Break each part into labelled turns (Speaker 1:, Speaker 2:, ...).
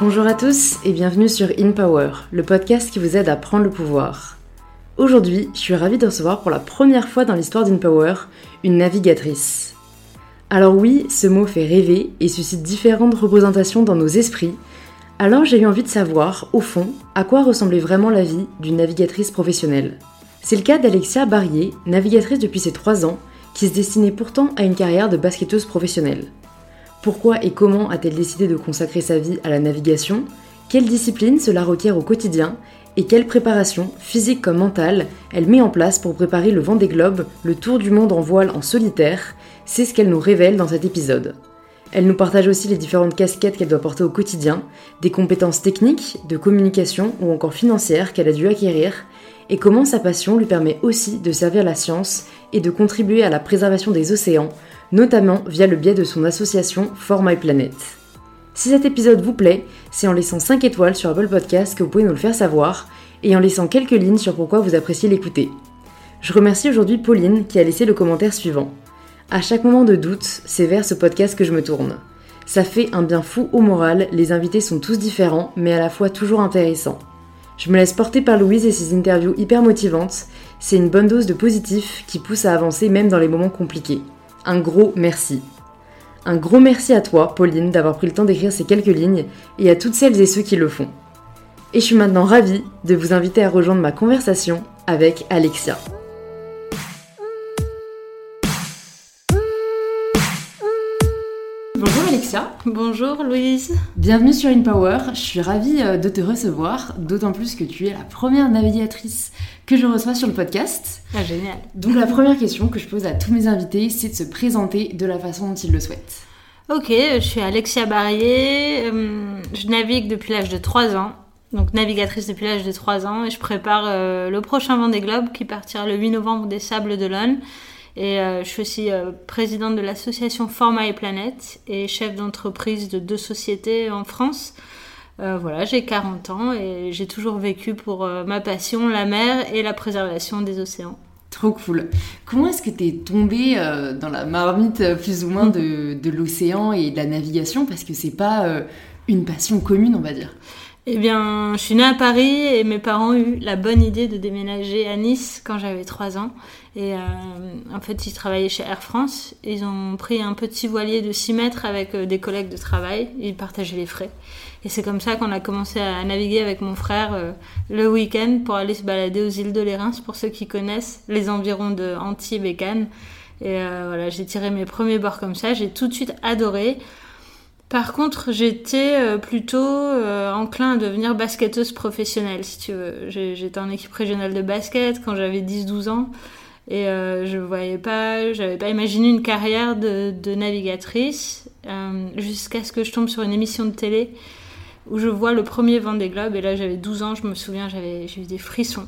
Speaker 1: Bonjour à tous et bienvenue sur In Power, le podcast qui vous aide à prendre le pouvoir. Aujourd'hui, je suis ravie de recevoir pour la première fois dans l'histoire d'In Power une navigatrice. Alors oui, ce mot fait rêver et suscite différentes représentations dans nos esprits, alors j'ai eu envie de savoir, au fond, à quoi ressemblait vraiment la vie d'une navigatrice professionnelle. C'est le cas d'Alexia Barrier, navigatrice depuis ses 3 ans, qui se destinait pourtant à une carrière de basketteuse professionnelle. Pourquoi et comment a-t-elle décidé de consacrer sa vie à la navigation? Quelle discipline cela requiert au quotidien? Et quelle préparation, physique comme mentale, elle met en place pour préparer le vent des globes, le tour du monde en voile en solitaire? C'est ce qu'elle nous révèle dans cet épisode. Elle nous partage aussi les différentes casquettes qu'elle doit porter au quotidien, des compétences techniques, de communication ou encore financières qu'elle a dû acquérir, et comment sa passion lui permet aussi de servir la science et de contribuer à la préservation des océans notamment via le biais de son association For My Planet. Si cet épisode vous plaît, c'est en laissant 5 étoiles sur Apple Podcast que vous pouvez nous le faire savoir et en laissant quelques lignes sur pourquoi vous appréciez l'écouter. Je remercie aujourd'hui Pauline qui a laissé le commentaire suivant. À chaque moment de doute, c'est vers ce podcast que je me tourne. Ça fait un bien fou au moral, les invités sont tous différents, mais à la fois toujours intéressants. Je me laisse porter par Louise et ses interviews hyper motivantes, c'est une bonne dose de positif qui pousse à avancer même dans les moments compliqués un gros merci. Un gros merci à toi, Pauline, d'avoir pris le temps d'écrire ces quelques lignes et à toutes celles et ceux qui le font. Et je suis maintenant ravie de vous inviter à rejoindre ma conversation avec Alexia. Alexia.
Speaker 2: Bonjour Louise.
Speaker 1: Bienvenue sur InPower. Je suis ravie euh, de te recevoir, d'autant plus que tu es la première navigatrice que je reçois sur le podcast.
Speaker 2: Ah, génial.
Speaker 1: Donc la première question que je pose à tous mes invités, c'est de se présenter de la façon dont ils le souhaitent.
Speaker 2: Ok, je suis Alexia Barrier, euh, je navigue depuis l'âge de 3 ans, donc navigatrice depuis l'âge de 3 ans, et je prépare euh, le prochain Vendée Globe qui partira le 8 novembre des Sables d'Olonne. Et euh, je suis aussi présidente de l'association Forma et Planète et chef d'entreprise de deux sociétés en France. Euh, voilà, j'ai 40 ans et j'ai toujours vécu pour euh, ma passion, la mer et la préservation des océans.
Speaker 1: Trop cool. Comment est-ce que tu es tombée euh, dans la marmite plus ou moins de, de l'océan et de la navigation? Parce que c'est pas une passion commune, on va dire.
Speaker 2: Eh bien, je suis née à Paris et mes parents ont eu la bonne idée de déménager à Nice quand j'avais 3 ans. Et euh, en fait, ils travaillaient chez Air France. Ils ont pris un petit voilier de 6 mètres avec euh, des collègues de travail. Ils partageaient les frais. Et c'est comme ça qu'on a commencé à naviguer avec mon frère euh, le week-end pour aller se balader aux îles de l'Érins, pour ceux qui connaissent les environs de Antibes et Cannes. Et voilà, j'ai tiré mes premiers bords comme ça. J'ai tout de suite adoré. Par contre, j'étais euh, plutôt euh, enclin à devenir basketteuse professionnelle, si tu veux. J'étais en équipe régionale de basket quand j'avais 10-12 ans et euh, je voyais pas, j'avais pas imaginé une carrière de, navigatrice jusqu'à ce que je tombe sur une émission de télé où je vois le premier Vendée Globe et là j'avais 12 ans, je me souviens, j'avais eu des frissons.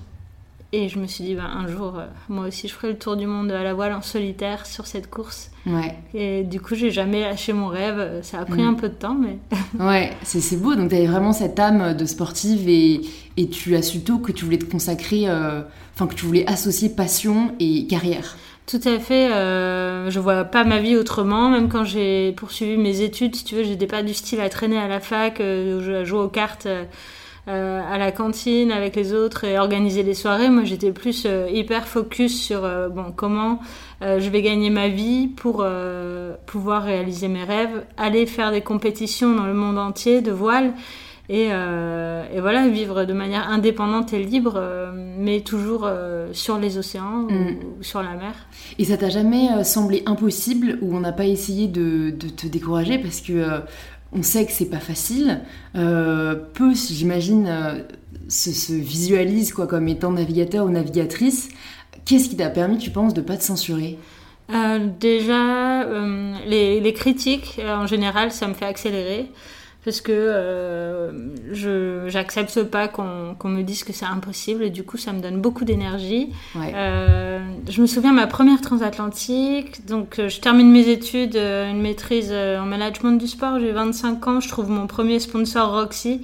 Speaker 2: Et je me suis dit, ben, un jour, euh, moi aussi, je ferai le tour du monde à la voile en solitaire sur cette course. Ouais. Et du coup, j'ai jamais lâché mon rêve. Ça a pris mm. un peu de temps, mais.
Speaker 1: ouais, c'est beau. Donc, tu avais vraiment cette âme de sportive et, et tu as su tôt que tu voulais te consacrer, euh, enfin, que tu voulais associer passion et carrière.
Speaker 2: Tout à fait. Euh, je vois pas ma vie autrement. Même quand j'ai poursuivi mes études, si tu veux, j'étais pas du style à traîner à la fac, euh, jouer aux cartes. Euh, à la cantine avec les autres et organiser les soirées. Moi, j'étais plus euh, hyper focus sur euh, bon comment je vais gagner ma vie pour pouvoir réaliser mes rêves, aller faire des compétitions dans le monde entier de voile. Et, et, voilà, vivre de manière indépendante et libre, mais toujours sur les océans ou, mm. sur la mer.
Speaker 1: Et ça t'a jamais semblé impossible ou on n'a pas essayé de, de, te décourager parce que on sait que c'est pas facile. Euh, peu, j'imagine, euh, se, visualise quoi comme étant navigateur ou navigatrice. Qu'est-ce qui t'a permis, tu penses, de pas te censurer?
Speaker 2: Euh, Déjà, les, critiques, en général, ça me fait accélérer parce que euh, j'accepte pas qu'on me dise que c'est impossible et du coup ça me donne beaucoup d'énergie. Euh, je me souviens ma première transatlantique, donc euh, je termine mes études, une maîtrise en management du sport, j'ai 25 ans, je trouve mon premier sponsor Roxy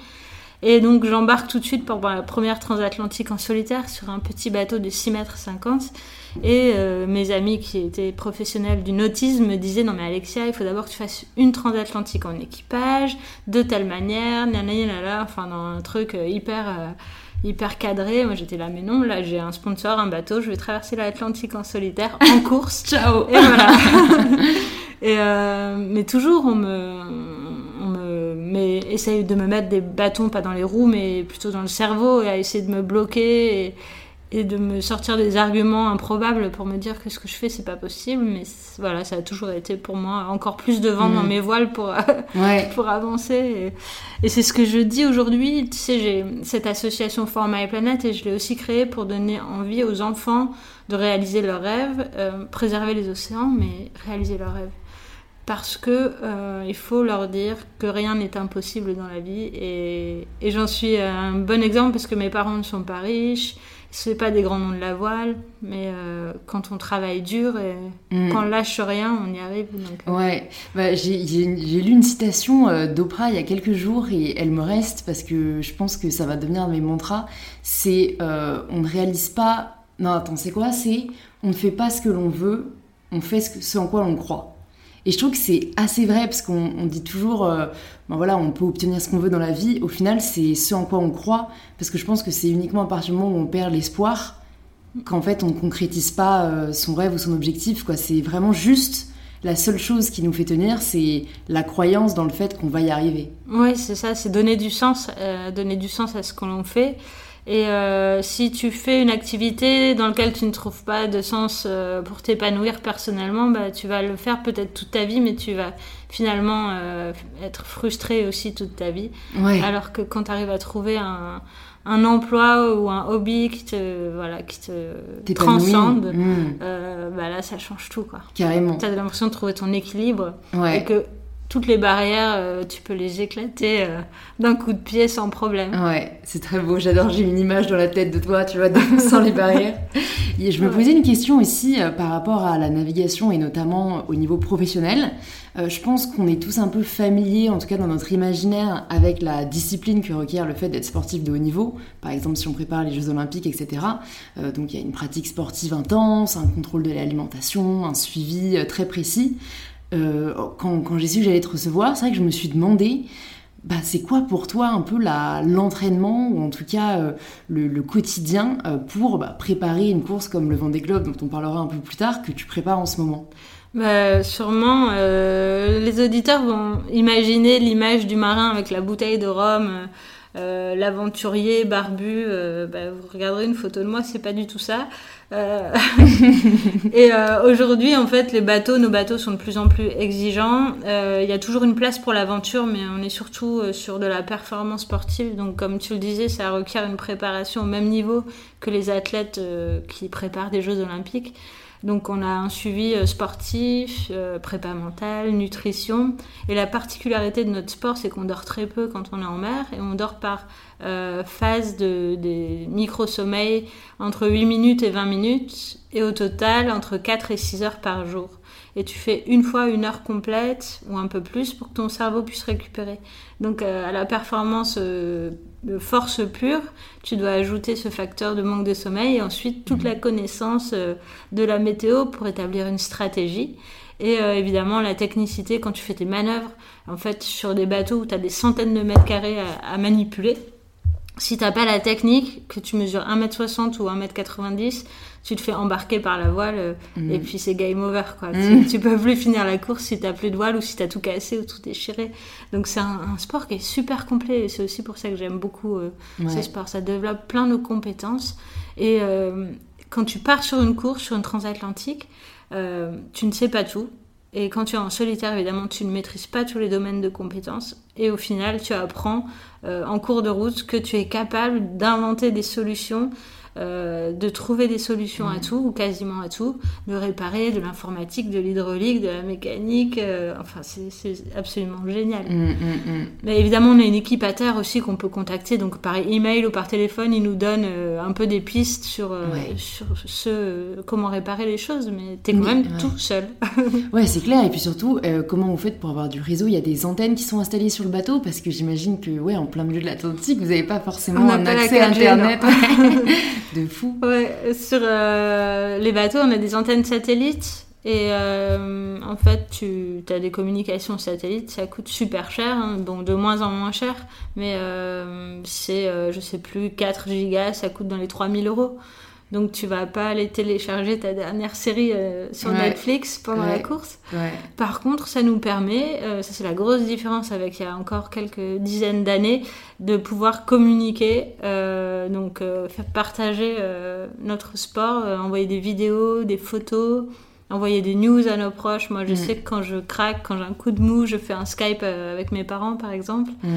Speaker 2: Et donc j'embarque tout de suite pour la première transatlantique en solitaire sur un petit bateau de 6 mètres 50. Et euh, mes amis qui étaient professionnels du nautisme me disaient non mais Alexia, il faut d'abord que tu fasses une transatlantique en équipage, de telle manière, nanana, enfin dans un truc euh, hyper... Euh, hyper cadré. Moi, j'étais là, mais non, là, j'ai un sponsor, un bateau, je vais traverser l'Atlantique en solitaire, en course.
Speaker 1: Ciao
Speaker 2: Et voilà. et mais toujours, on me, on me mais essaye de me mettre des bâtons, pas dans les roues, mais plutôt dans le cerveau, et à essayer de me bloquer. Et, et de me sortir des arguments improbables pour me dire que ce que je fais c'est pas possible mais voilà ça a toujours été pour moi encore plus de vent dans mm. mes voiles pour pour avancer et, c'est ce que je dis aujourd'hui. Tu sais j'ai cette association For My Planet et je l'ai aussi créée pour donner envie aux enfants de réaliser leurs rêves euh, préserver les océans mais réaliser leurs rêves. Parce que euh, il faut leur dire que rien n'est impossible dans la vie et, et j'en suis un bon exemple parce que mes parents ne sont pas riches c'est pas des grands noms de la voile, mais euh, quand on travaille dur et mm. quand on lâche rien, on y arrive.
Speaker 1: Euh. Ouais, bah, j'ai lu une citation euh, d'Oprah il y a quelques jours et elle me reste parce que je pense que ça va devenir mes mantras. C'est on ne réalise pas. Non, attends, c'est quoi? C'est on ne fait pas ce que l'on veut, on fait ce, ce en quoi on croit. Et je trouve que c'est assez vrai parce qu'on dit toujours, euh, ben voilà, on peut obtenir ce qu'on veut dans la vie. Au final, c'est ce en quoi on croit. Parce que je pense que c'est uniquement à partir du moment où on perd l'espoir qu'en fait on ne concrétise pas euh, son rêve ou son objectif. Quoi. C'est vraiment juste la seule chose qui nous fait tenir, c'est la croyance dans le fait qu'on va y arriver.
Speaker 2: Oui, c'est ça, c'est donner du sens, euh, donner du sens à ce que l'on fait. Et euh, si tu fais une activité dans laquelle tu ne trouves pas de sens euh, pour t'épanouir personnellement, bah, tu vas le faire peut-être toute ta vie, mais tu vas finalement euh, être frustré aussi toute ta vie. Alors que quand tu arrives à trouver un, un, emploi ou un hobby qui te, voilà, qui te transcende, mmh. bah là, ça change tout. Quoi.
Speaker 1: Carrément.
Speaker 2: Tu as l'impression de trouver ton équilibre. Et que toutes les barrières, euh, tu peux les éclater euh, d'un coup de pied sans problème.
Speaker 1: Ouais, c'est très beau. J'adore. J'ai une image dans la tête de toi, tu vois, sans les barrières. Et je me posais une question aussi euh, par rapport à la navigation et notamment au niveau professionnel. je pense qu'on est tous un peu familiers, en tout cas dans notre imaginaire, avec la discipline que requiert le fait d'être sportif de haut niveau. Par exemple, si on prépare les Jeux Olympiques, etc. donc il y a une pratique sportive intense, un contrôle de l'alimentation, un suivi très précis. Euh, quand, j'ai su que j'allais te recevoir, c'est vrai que je me suis demandé, bah, c'est quoi pour toi un peu l'entraînement, ou en tout cas euh, le, quotidien, euh, pour bah, préparer une course comme le Vendée Globe, dont on parlera un peu plus tard, que tu prépares en ce moment?
Speaker 2: Bah, sûrement, les auditeurs vont imaginer l'image du marin avec la bouteille de rhum, l'aventurier barbu. Bah, vous regarderez une photo de moi, c'est pas du tout ça. Euh, et euh, aujourd'hui, en fait, les bateaux, nos bateaux sont de plus en plus exigeants. Euh, il y a toujours une place pour l'aventure, mais on est surtout sur de la performance sportive. Donc, comme tu le disais, ça requiert une préparation au même niveau que les athlètes qui préparent des Jeux olympiques. Donc on a un suivi sportif, prépa mentale, nutrition. Et la particularité de notre sport, c'est qu'on dort très peu quand on est en mer et on dort par euh, phase de, des micro-sommeils entre 8 minutes et 20 minutes, et au total entre 4 et 6 heures par jour. Et tu fais une fois une heure complète ou un peu plus pour que ton cerveau puisse récupérer. Donc euh, à la performance euh, de force pure, tu dois ajouter ce facteur de manque de sommeil et ensuite toute la connaissance de la météo pour établir une stratégie. Et évidemment la technicité quand tu fais tes manœuvres, en fait sur des bateaux où tu as des centaines de mètres carrés à manipuler, si t'as pas la technique, que tu mesures 1m60 ou 1m90, tu te fais embarquer par la voile euh, mm. et puis c'est game over quoi. Mm. Tu, peux plus finir la course si t'as plus de voile ou si t'as tout cassé ou tout déchiré. Donc c'est un, sport qui est super complet et c'est aussi pour ça que j'aime beaucoup euh, ce sport. Ça développe plein de compétences et euh, quand tu pars sur une course, sur une transatlantique, tu ne sais pas tout. Et quand tu es en solitaire, évidemment, tu ne maîtrises pas tous les domaines de compétences. Et au final, tu apprends euh, en cours de route que tu es capable d'inventer des solutions euh, de trouver des solutions à
Speaker 1: Mm.
Speaker 2: tout, ou quasiment à tout, de réparer de l'informatique, de l'hydraulique, de la mécanique. euh, enfin, c'est absolument génial.
Speaker 1: Mm, mm, mm.
Speaker 2: Mais évidemment, on a une équipe à terre aussi qu'on peut contacter. Donc, par email ou par téléphone, ils nous donnent euh, un peu des pistes sur,
Speaker 1: Ouais.
Speaker 2: sur ce, comment réparer les choses. Mais t'es quand même
Speaker 1: ouais.
Speaker 2: tout seul.
Speaker 1: Ouais, c'est clair. Et puis surtout, comment vous faites pour avoir du réseau? Il y a des antennes qui sont installées sur le bateau parce que j'imagine que, ouais, en plein milieu de l'Atlantique, vous n'avez pas forcément un accès à
Speaker 2: 4G,
Speaker 1: Internet de fou.
Speaker 2: Ouais, sur euh, les bateaux, on a des antennes satellites. Et euh, en fait, tu as des communications satellites, ça coûte super cher, hein. bon, de moins en moins cher, mais euh, c'est, je sais plus, 4 gigas, ça coûte dans les 3000 euros. Donc tu vas pas aller télécharger ta dernière série euh, sur
Speaker 1: Ouais.
Speaker 2: Netflix pendant la course.
Speaker 1: Ouais.
Speaker 2: Par contre, ça nous permet, euh, ça c'est la grosse différence avec il y a encore quelques dizaines d'années, de pouvoir communiquer, euh, donc faire partager notre sport, envoyer des vidéos, des photos, envoyer des news à nos proches. Moi, je
Speaker 1: Mm.
Speaker 2: sais que quand je craque, quand j'ai un coup de mou, je fais un Skype euh, avec mes parents, par exemple.
Speaker 1: Mm.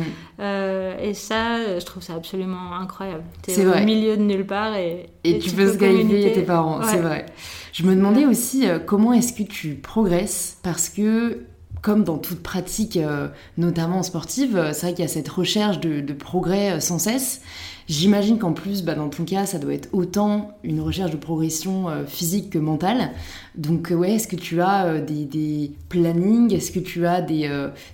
Speaker 2: Euh, et ça, je trouve ça absolument incroyable. T'es au
Speaker 1: vrai.
Speaker 2: milieu de nulle part et,
Speaker 1: Et, tu peux skyper tes parents, c'est vrai. Je me demandais aussi euh, comment est-ce que tu progresses parce que comme dans toute pratique, euh, notamment sportive, euh, c'est vrai qu'il y a cette recherche de, progrès euh, sans cesse. J'imagine qu'en plus, bah, dans ton cas, ça doit être autant une recherche de progression physique que mentale. Donc, ouais, est-ce que tu as des, plannings? Est-ce que tu as des,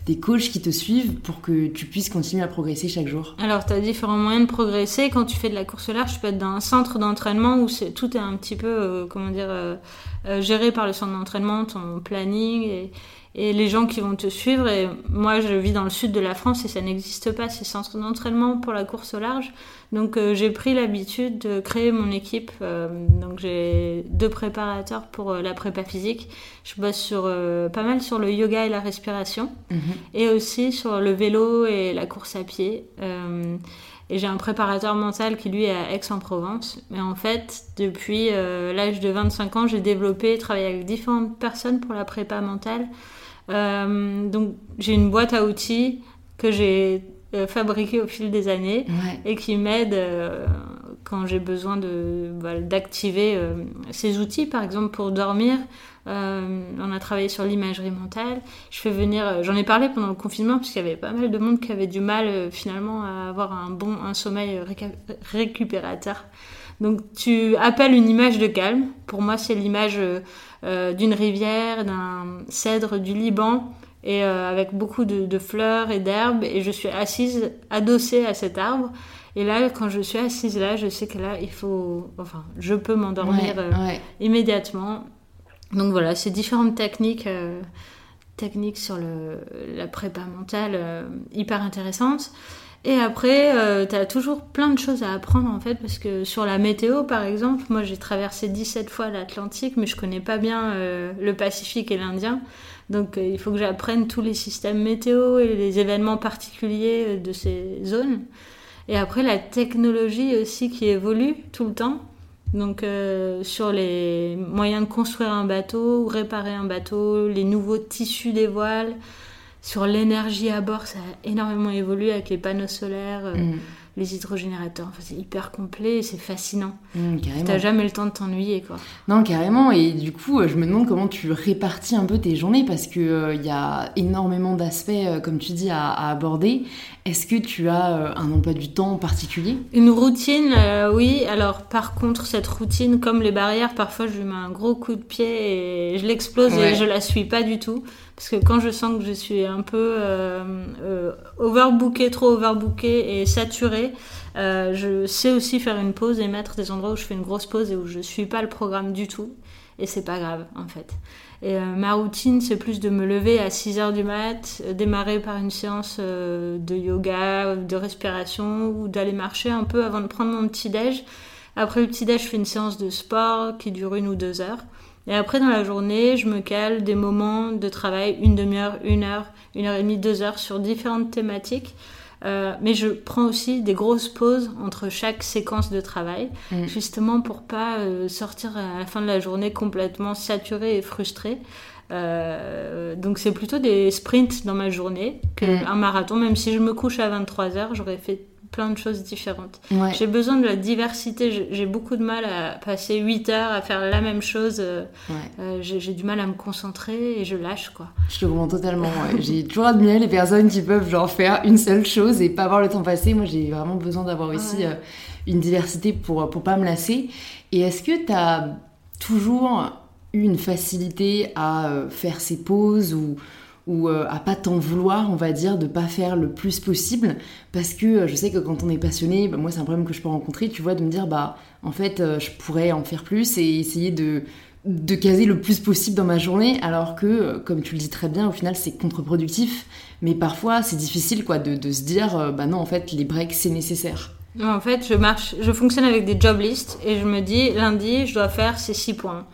Speaker 1: des coachs qui te suivent pour que tu puisses continuer à progresser chaque jour?
Speaker 2: Alors, tu as différents moyens de progresser. Quand tu fais de la course large, tu peux être dans un centre d'entraînement où c'est- tout est un petit peu, comment dire, géré par le centre d'entraînement, ton planning et, et les gens qui vont te suivre. Et moi, je vis dans le sud de la France et ça n'existe pas, ces centres d'entraînement pour la course au large. Donc, euh, j'ai pris l'habitude de créer mon équipe. Euh, donc, j'ai deux préparateurs pour euh, la prépa physique. Je bosse sur, pas mal sur le yoga et la respiration et aussi sur le vélo et la course à pied. Et j'ai un préparateur mental qui lui est à Aix-en-Provence. Mais en fait, depuis euh, l'âge de 25 ans, j'ai développé et travaillé avec différentes personnes pour la prépa mentale. Euh, donc j'ai une boîte à outils que j'ai euh, fabriquée au fil des années
Speaker 1: Ouais.
Speaker 2: et qui m'aide euh, quand j'ai besoin de voilà, d'activer euh, ces outils, par exemple pour dormir. On a travaillé sur l'imagerie mentale. Je fais venir, j'en ai parlé pendant le confinement parce qu'il y avait pas mal de monde qui avait du mal finalement à avoir un bon un sommeil récupérateur. Donc tu appelles une image de calme. Pour moi, c'est l'image d'une rivière, d'un cèdre du Liban et euh, avec beaucoup de, de fleurs et d'herbes et je suis assise adossée à cet arbre. Et là quand je suis assise là je sais que là il faut enfin je peux m'endormir
Speaker 1: Ouais,
Speaker 2: euh,
Speaker 1: ouais.
Speaker 2: immédiatement. Donc voilà c'est différentes techniques euh, techniques sur le, la prépa mentale euh, hyper intéressantes et après, tu as toujours plein de choses à apprendre en fait, parce que sur la météo par exemple, moi j'ai traversé 17 fois l'Atlantique, mais je connais pas bien euh, le Pacifique et l'Indien. Donc euh, il faut que j'apprenne tous les systèmes météo et les événements particuliers euh, de ces zones. Et après, la technologie aussi qui évolue tout le temps. Donc euh, sur les moyens de construire un bateau ou réparer un bateau, les nouveaux tissus des voiles. Sur l'énergie à bord, ça a énormément évolué avec les panneaux solaires, euh,
Speaker 1: Mm.
Speaker 2: les hydrogénérateurs. Enfin, c'est hyper complet et c'est fascinant.
Speaker 1: Mm, carrément.
Speaker 2: T'as jamais le temps de t'ennuyer, quoi.
Speaker 1: Non, carrément. Et du coup, euh, je me demande comment tu répartis un peu tes journées parce que euh, y a énormément d'aspects, comme tu dis, à, à aborder. Est-ce que tu as euh, un emploi du temps particulier?
Speaker 2: Une routine, euh, oui. Alors, par contre, cette routine, comme les barrières, parfois je lui mets un gros coup de pied et je l'explose
Speaker 1: Ouais.
Speaker 2: et je la suis pas du tout. Parce que quand je sens que je suis un peu euh, euh, overbookée, trop overbookée et saturée, je sais aussi faire une pause et mettre des endroits où je fais une grosse pause et où je suis pas le programme du tout. Et c'est pas grave, en fait. Euh, ma routine, c'est plus de me lever à 6 heures du mat, euh, démarrer par une séance euh, de yoga, de respiration, ou d'aller marcher un peu avant de prendre mon petit-déj. Après le petit-déj, je fais une séance de sport qui dure une ou deux heures. Et après, dans la journée, je me cale des moments de travail, une demi-heure, une heure, une heure et demie, deux heures, sur différentes thématiques. Euh, mais je prends aussi des grosses pauses entre chaque séquence de travail,
Speaker 1: Mm.
Speaker 2: justement pour pas euh, sortir à la fin de la journée complètement saturé et frustré. Euh, donc c'est plutôt des sprints dans ma journée qu'un
Speaker 1: Mm.
Speaker 2: marathon, même si je me couche à 23h, j'aurais fait plein de choses différentes. J'ai besoin de la diversité. J'ai beaucoup de mal à passer 8 heures à faire la même chose. Euh, euh, j'ai du mal à me concentrer et je lâche, quoi.
Speaker 1: Je te comprends totalement. j'ai toujours admiré les personnes qui peuvent genre faire une seule chose et pas voir le temps passer. Moi, j'ai vraiment besoin d'avoir aussi euh, une diversité pour, pour pas me lasser. Et est-ce que tu as toujours eu une facilité à faire ces pauses ou ou euh, à pas t'en vouloir, on va dire, de pas faire le plus possible, parce que euh, je sais que quand on est passionné, bah, moi c'est un problème que je peux rencontrer, tu vois, de me dire bah en fait euh, je pourrais en faire plus et essayer de de caser le plus possible dans ma journée, alors que, comme tu le dis très bien, au final c'est contre-productif, mais parfois c'est difficile quoi de, de se dire bah non en fait les breaks c'est nécessaire.
Speaker 2: En fait, je marche, je fonctionne avec des job lists et je me dis lundi, je dois faire ces six points.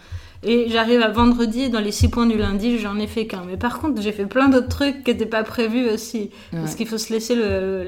Speaker 2: Et j'arrive à vendredi, dans les six points du lundi, j'en ai fait qu'un. Mais par contre, j'ai fait plein d'autres trucs qui n'étaient pas prévus aussi. Parce qu'il faut se laisser le,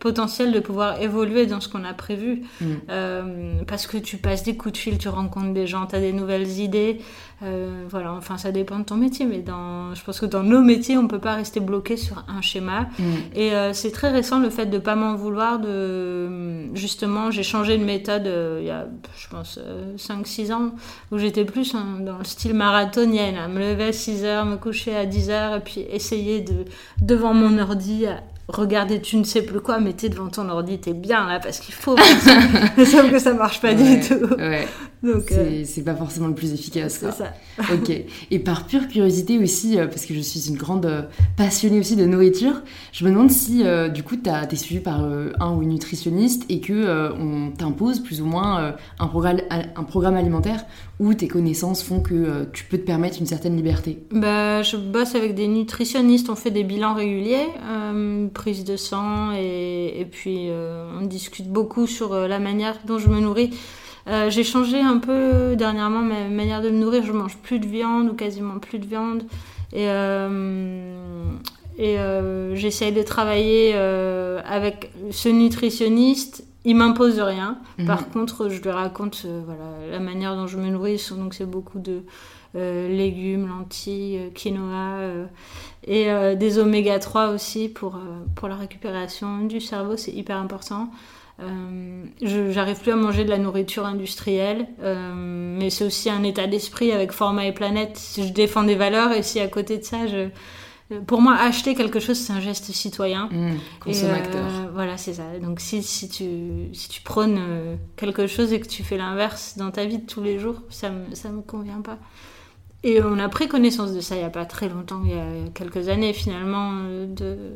Speaker 2: potentiel de pouvoir évoluer dans ce qu'on a prévu. Mm. Euh, parce que tu passes des coups de fil, tu rencontres des gens, tu as des nouvelles idées. Euh, voilà, enfin, ça dépend de ton métier. Mais dans, je pense que dans nos métiers, on peut pas rester bloqué sur un schéma. Mm. Et euh, c'est très récent le fait de pas m'en vouloir. De, justement, j'ai changé de méthode il y a, je pense, 5-6 ans, où j'étais plus dans le style marathonienne, à me lever à 6h, me coucher à 10h, et puis essayer de, devant mon ordi, regarder tu ne sais plus quoi, mais t'es devant ton ordi, t'es bien là, parce qu'il faut. Sauf que ça marche pas du tout.
Speaker 1: Ouais. Donc, euh, c'est pas forcément le plus efficace. C'est ça. ok. Et par pure curiosité aussi, euh, parce que je suis une grande euh, passionnée aussi de nourriture, je me demande si du coup t'es suivi par un ou une nutritionniste et que on t'impose plus ou moins un programme, un programme alimentaire où tes connaissances font que tu peux te permettre une certaine liberté?
Speaker 2: Bah, je bosse avec des nutritionnistes, on fait des bilans réguliers, prise de sang et, et puis on discute beaucoup sur la manière dont je me nourris. Euh, j'ai changé un peu dernièrement ma manière de me nourrir. Je mange plus de viande ou quasiment plus de viande. Et, euh, et euh, j'essaye de travailler avec ce nutritionniste. Il m'impose rien. Mhm. Par contre, je lui raconte voilà, la manière dont je me nourris. Donc, c'est beaucoup de légumes, lentilles, quinoa et des oméga 3 aussi pour, pour la récupération du cerveau. C'est hyper important. Euh, j'arrive plus à manger de la nourriture industrielle, euh, mais c'est aussi un état d'esprit avec Format et Planète. Je défends des valeurs et si à côté de ça, je, pour moi, acheter quelque chose, c'est un geste citoyen.
Speaker 1: Mmh, consommateur.
Speaker 2: Euh, voilà, c'est ça. Donc, si, si, tu, si tu prônes quelque chose et que tu fais l'inverse dans ta vie de tous les jours, ça ne me, ça me convient pas. Et on a pris connaissance de ça il n'y a pas très longtemps, il y a quelques années finalement, de,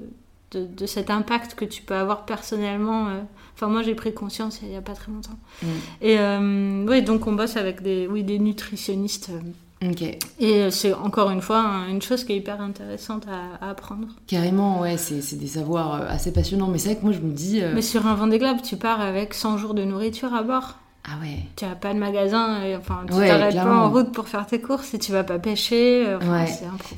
Speaker 2: de, de cet impact que tu peux avoir personnellement Enfin, moi, j'ai pris conscience il n'y a pas très longtemps. Mm. Et euh, oui, donc on bosse avec des, oui, des nutritionnistes.
Speaker 1: Euh. Ok.
Speaker 2: Et euh, c'est encore une fois une chose qui est hyper intéressante à, apprendre.
Speaker 1: Carrément, ouais, c'est des savoirs assez passionnants. Mais c'est vrai que moi, je me dis.
Speaker 2: Mais sur un Vendée Globe, tu pars avec 100 jours de nourriture à bord.
Speaker 1: Ah ouais.
Speaker 2: Tu n'as pas de magasin, et, enfin, tu t'arrêtes pas en route pour faire tes courses et tu vas pas pêcher.
Speaker 1: ouais.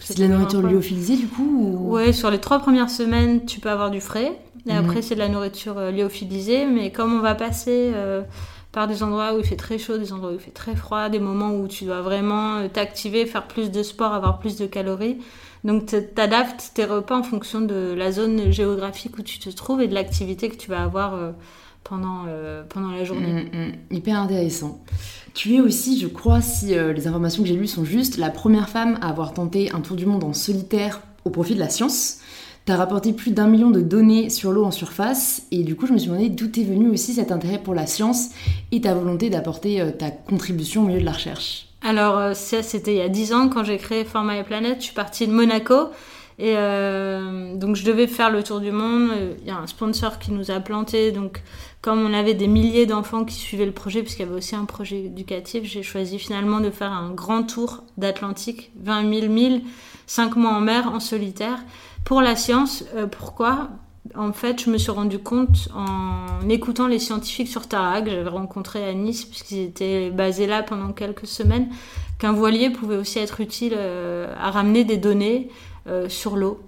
Speaker 1: C'est de la nourriture lyophilisée du coup ou...
Speaker 2: Ouais, sur les trois premières semaines, tu peux avoir du frais. Et après, mhm. c'est de la nourriture euh, lyophilisée. Mais comme on va passer euh, par des endroits où il fait très chaud, des endroits où il fait très froid, des moments où tu dois vraiment euh, t'activer, faire plus de sport, avoir plus de calories. Donc, tu adaptes tes repas en fonction de la zone géographique où tu te trouves et de l'activité que tu vas avoir pendant, pendant la journée.
Speaker 1: Mm, mm. hyper intéressant. Tu es aussi, je crois, si les informations que j'ai lues sont justes, la première femme à avoir tenté un tour du monde en solitaire au profit de la science. Tu as rapporté plus d'un million de données sur l'eau en surface et du coup je me suis demandé d'où est venu aussi cet intérêt pour la science et ta volonté d'apporter euh, ta contribution au milieu de la recherche.
Speaker 2: Alors euh, ça c'était il y a 10 ans quand j'ai créé Format et Planète, je suis partie de Monaco et euh, donc je devais faire le tour du monde, il y a un sponsor qui nous a planté. Donc comme on avait des milliers d'enfants qui suivaient le projet, puisqu'il y avait aussi un projet éducatif, j'ai choisi finalement de faire un grand tour d'Atlantique, 20 000 milles, 5 mois en mer, en solitaire. Pour la science, euh, pourquoi? En fait, je me suis rendu compte en écoutant les scientifiques sur Tarak, j'avais rencontré à Nice puisqu'ils étaient basés là pendant quelques semaines, qu'un voilier pouvait aussi être utile euh, à ramener des données euh, sur l'eau.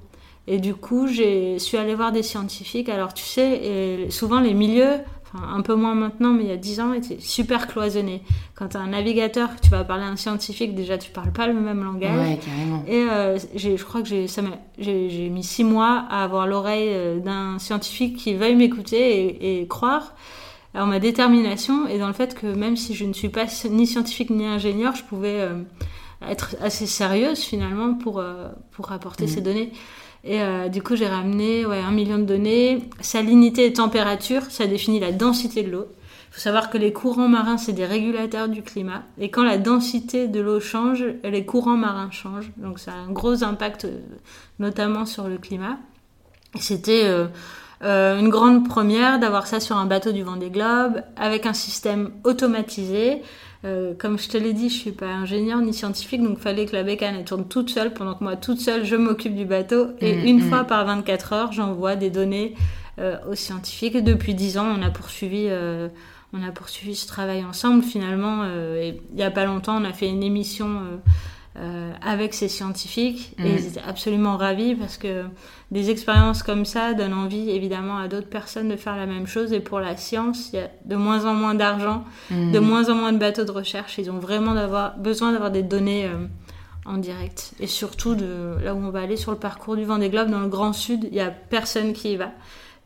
Speaker 2: Et du coup, je suis allée voir des scientifiques. Alors, tu sais, souvent les milieux, un peu moins maintenant, mais il y a 10 ans, était super cloisonné. Quand tu as un navigateur, tu vas parler à un scientifique, déjà tu parles pas le même langage.
Speaker 1: Ouais, carrément.
Speaker 2: Et euh, je crois que j'ai mis 6 mois à avoir l'oreille euh, d'un scientifique qui veuille m'écouter et, croire en ma détermination et dans le fait que même si je ne suis pas ni scientifique ni ingénieur, je pouvais euh, être assez sérieuse finalement pour, pour apporter mm. ces données. Et euh, du coup, j'ai ramené ouais, un million de données. Salinité et température, ça définit la densité de l'eau. Il faut savoir que les courants marins, c'est des régulateurs du climat. Et quand la densité de l'eau change, les courants marins changent. Donc ça a un gros impact, euh, notamment sur le climat. C'était euh, euh, une grande première d'avoir ça sur un bateau du Vendée Globe, avec un système automatisé. Euh, comme je te l'ai dit, je suis pas ingénieur ni scientifique, donc fallait que la bécane elle tourne toute seule pendant que moi toute seule je m'occupe du bateau. Et mm, une mm. fois par 24 heures, j'envoie des données euh, aux scientifiques. Et depuis 10 ans, on a poursuivi, euh, on a poursuivi ce travail ensemble. Finalement, il y a pas longtemps, on a fait une émission euh, avec ces scientifiques. Et mm. ils étaient absolument ravis parce que des expériences comme ça donnent envie évidemment à d'autres personnes de faire la même chose. Et pour la science il y a de moins en moins d'argent de mm. moins en moins de bateaux de recherche. Ils ont vraiment besoin d'avoir des données euh, en direct. Et surtout de là où on va aller sur le parcours du Vendée Globe dans le Grand Sud il y a personne qui y va